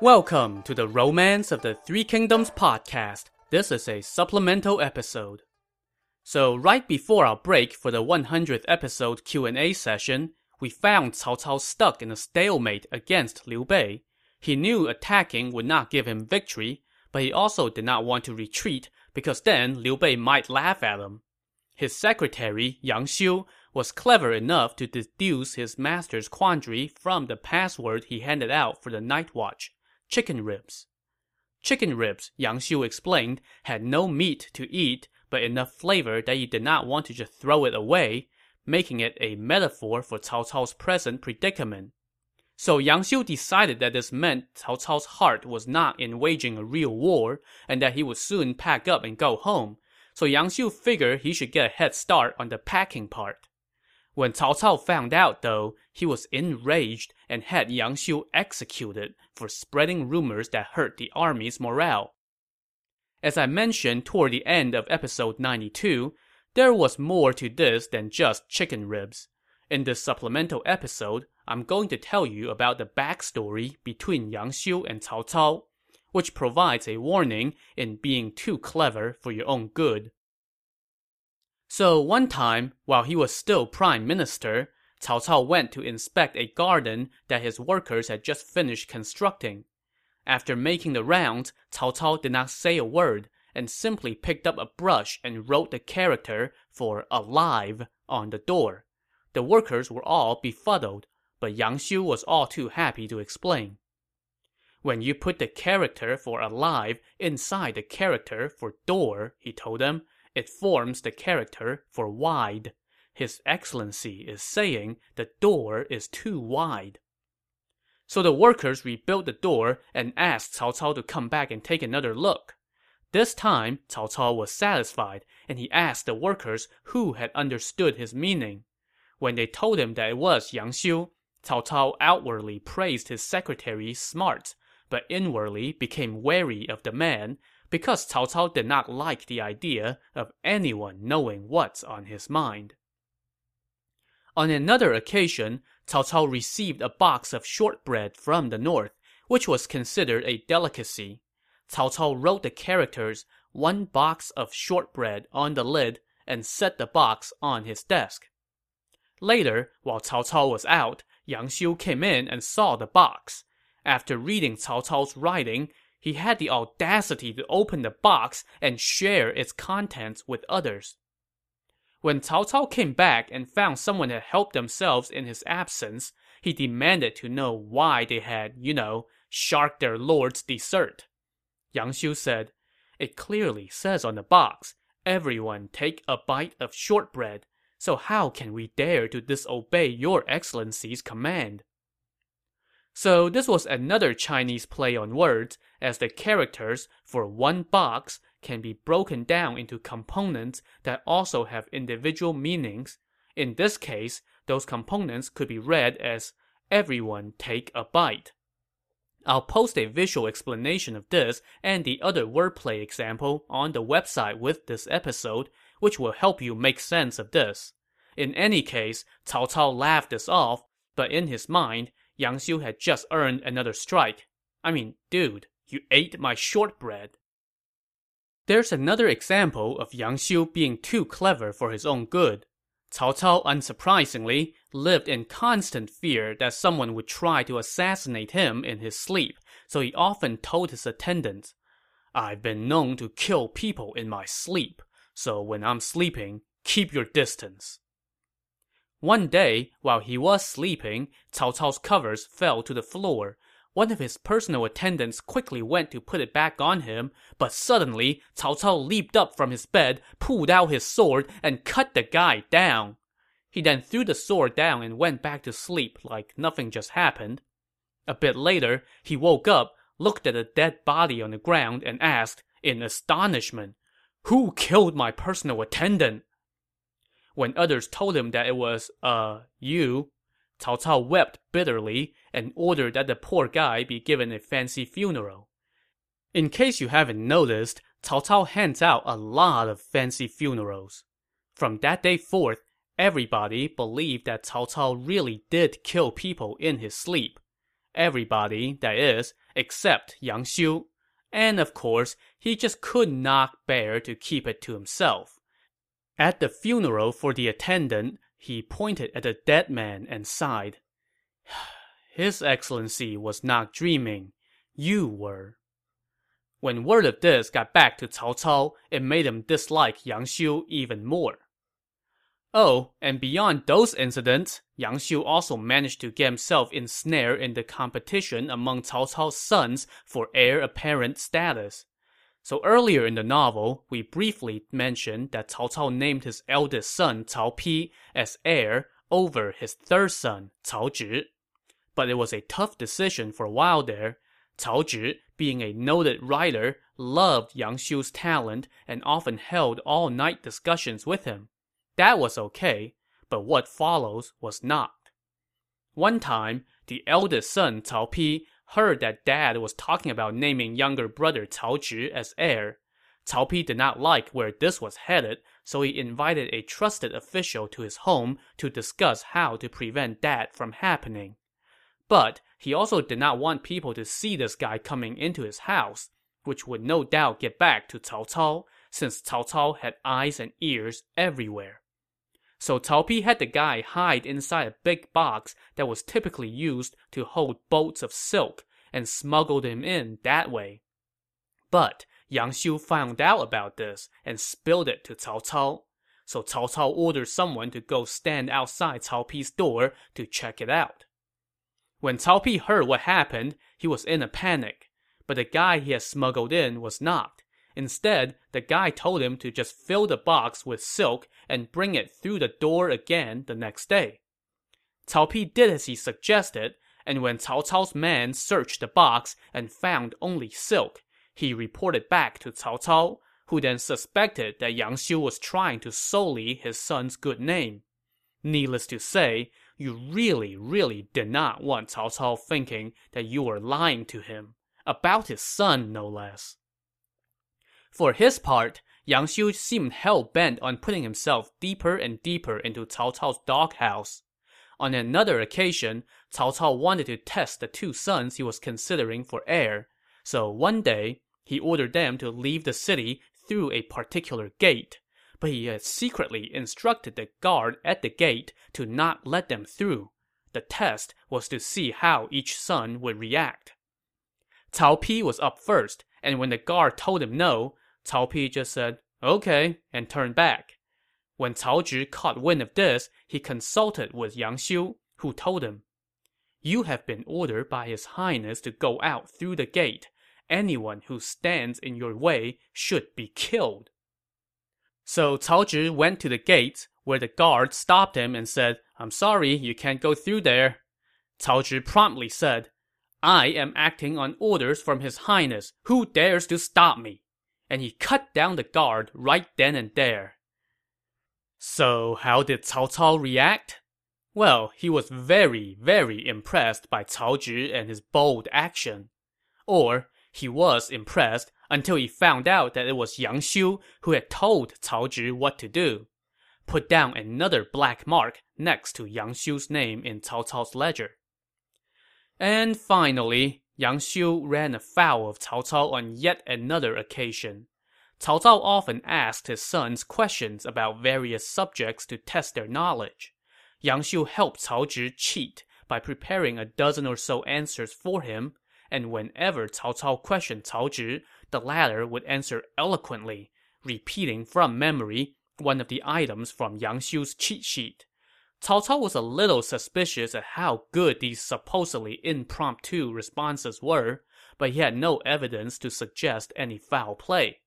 Welcome to the Romance of the Three Kingdoms podcast. This is a supplemental episode. So right before our break for the 100th episode Q&A session, we found Cao Cao stuck in a stalemate against Liu Bei. He knew attacking would not give him victory, but he also did not want to retreat because then Liu Bei might laugh at him. His secretary, Yang Xiu, was clever enough to deduce his master's quandary from the password he handed out for the night watch chicken ribs. Chicken ribs, Yang Xiu explained, had no meat to eat, but enough flavor that he did not want to just throw it away, making it a metaphor for Cao Cao's present predicament. So Yang Xiu decided that this meant Cao Cao's heart was not in waging a real war, and that he would soon pack up and go home. So Yang Xiu figured he should get a head start on the packing part. When Cao Cao found out, though, he was enraged and had Yang Xiu executed for spreading rumors that hurt the army's morale. As I mentioned toward the end of episode 92, there was more to this than just chicken ribs. In this supplemental episode, I'm going to tell you about the backstory between Yang Xiu and Cao Cao, which provides a warning in being too clever for your own good. So one time, while he was still prime minister, Cao Cao went to inspect a garden that his workers had just finished constructing. After making the rounds, Cao Cao did not say a word and simply picked up a brush and wrote the character for alive on the door. The workers were all befuddled, but Yang Xiu was all too happy to explain. When you put the character for alive inside the character for door, he told them, it forms the character for wide. His Excellency is saying the door is too wide. So the workers rebuilt the door and asked Cao Cao to come back and take another look. This time, Cao Cao was satisfied, and he asked the workers who had understood his meaning. When they told him that it was Yang Xiu, Cao Cao outwardly praised his secretary's smarts, but inwardly became wary of the man because Cao Cao did not like the idea of anyone knowing what's on his mind. On another occasion, Cao Cao received a box of shortbread from the north, which was considered a delicacy. Cao Cao wrote the characters one box of shortbread on the lid and set the box on his desk. Later, while Cao Cao was out, Yang Xiu came in and saw the box. After reading Cao Cao's writing, he had the audacity to open the box and share its contents with others. When Cao Cao came back and found someone had helped themselves in his absence, he demanded to know why they had, you know, sharked their lord's dessert. Yang Xiu said, It clearly says on the box, everyone take a bite of shortbread, so how can we dare to disobey your excellency's command? So this was another Chinese play on words, as the characters for one box can be broken down into components that also have individual meanings. In this case, those components could be read as everyone take a bite. I'll post a visual explanation of this and the other wordplay example on the website with this episode, which will help you make sense of this. In any case, Cao Cao laughed this off, but in his mind, Yang Xiu had just earned another strike. I mean, dude, you ate my shortbread. There's another example of Yang Xiu being too clever for his own good. Cao Cao, unsurprisingly, lived in constant fear that someone would try to assassinate him in his sleep, so he often told his attendants, I've been known to kill people in my sleep, so when I'm sleeping, keep your distance. One day, while he was sleeping, Cao Cao's covers fell to the floor. One of his personal attendants quickly went to put it back on him, but suddenly, Cao Cao leaped up from his bed, pulled out his sword, and cut the guy down. He then threw the sword down and went back to sleep like nothing just happened. A bit later, he woke up, looked at a dead body on the ground, and asked, in astonishment, Who killed my personal attendant? When others told him that it was, uh, you, Cao Cao wept bitterly and ordered that the poor guy be given a fancy funeral. In case you haven't noticed, Cao Cao hands out a lot of fancy funerals. From that day forth, everybody believed that Cao Cao really did kill people in his sleep. Everybody, that is, except Yang Xiu. And of course, he just could not bear to keep it to himself. At the funeral for the attendant, he pointed at the dead man and sighed. His Excellency was not dreaming. You were. When word of this got back to Cao Cao, it made him dislike Yang Xiu even more. Oh, and beyond those incidents, Yang Xiu also managed to get himself ensnared in the competition among Cao Cao's sons for heir apparent status. So earlier in the novel, we briefly mentioned that Cao Cao named his eldest son Cao Pi as heir over his third son, Cao Zhi. But it was a tough decision for a while there. Cao Zhi, being a noted writer, loved Yang Xiu's talent and often held all-night discussions with him. That was okay, but what follows was not. One time, the eldest son, Cao Pi, heard that dad was talking about naming younger brother Cao Zhi as heir. Cao Pi did not like where this was headed, so he invited a trusted official to his home to discuss how to prevent that from happening. But he also did not want people to see this guy coming into his house, which would no doubt get back to Cao Cao, since Cao Cao had eyes and ears everywhere. So Cao Pi had the guy hide inside a big box that was typically used to hold bolts of silk and smuggled him in that way. But Yang Xiu found out about this and spilled it to Cao Cao. So Cao Cao ordered someone to go stand outside Cao Pi's door to check it out. When Cao Pi heard what happened, he was in a panic. But the guy he had smuggled in was not. Instead, the guy told him to just fill the box with silk and bring it through the door again the next day. Cao Pi did as he suggested, and when Cao Cao's man searched the box and found only silk, he reported back to Cao Cao, who then suspected that Yang Xiu was trying to sully his son's good name. Needless to say, you really, really did not want Cao Cao thinking that you were lying to him. About his son, no less. For his part, Yang Xiu seemed hell-bent on putting himself deeper and deeper into Cao Cao's doghouse. On another occasion, Cao Cao wanted to test the two sons he was considering for heir, so one day, he ordered them to leave the city through a particular gate, but he had secretly instructed the guard at the gate to not let them through. The test was to see how each son would react. Cao Pi was up first, and when the guard told him no, Cao Pi just said, okay, and turned back. When Cao Zhi caught wind of this, he consulted with Yang Xiu, who told him, You have been ordered by His Highness to go out through the gate. Anyone who stands in your way should be killed. So Cao Zhi went to the gate, where the guard stopped him and said, I'm sorry, you can't go through there. Cao Zhi promptly said, I am acting on orders from His Highness. Who dares to stop me? And he cut down the guard right then and there. So, how did Cao Cao react? Well, he was very, very impressed by Cao Zhi and his bold action. Or, he was impressed until he found out that it was Yang Xiu who had told Cao Zhi what to do. Put down another black mark next to Yang Xiu's name in Cao Cao's ledger. And finally, Yang Xiu ran afoul of Cao Cao on yet another occasion. Cao Cao often asked his sons questions about various subjects to test their knowledge. Yang Xiu helped Cao Zhi cheat by preparing a dozen or so answers for him, and whenever Cao Cao questioned Cao Zhi, the latter would answer eloquently, repeating from memory one of the items from Yang Xiu's cheat sheet. Cao Cao was a little suspicious at how good these supposedly impromptu responses were, but he had no evidence to suggest any foul play.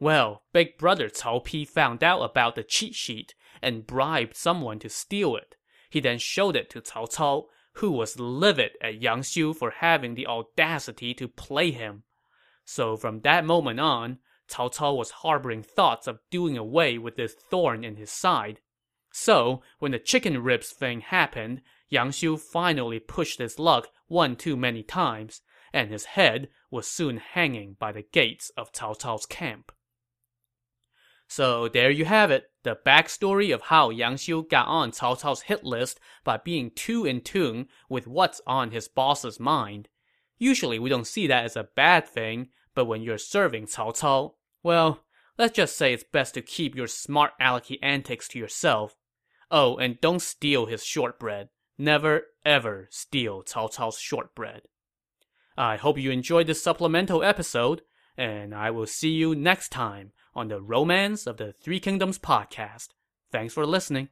Well, Big Brother Cao Pi found out about the cheat sheet and bribed someone to steal it. He then showed it to Cao Cao, who was livid at Yang Xiu for having the audacity to play him. So from that moment on, Cao Cao was harboring thoughts of doing away with this thorn in his side. So, when the chicken ribs thing happened, Yang Xiu finally pushed his luck one too many times, and his head was soon hanging by the gates of Cao Cao's camp. So there you have it, the backstory of how Yang Xiu got on Cao Cao's hit list by being too in tune with what's on his boss's mind. Usually we don't see that as a bad thing, but when you're serving Cao Cao, well, let's just say it's best to keep your smart alecky antics to yourself. Oh, and don't steal his shortbread. Never, ever steal Cao Cao's shortbread. I hope you enjoyed this supplemental episode, and I will see you next time on the Romance of the Three Kingdoms podcast. Thanks for listening.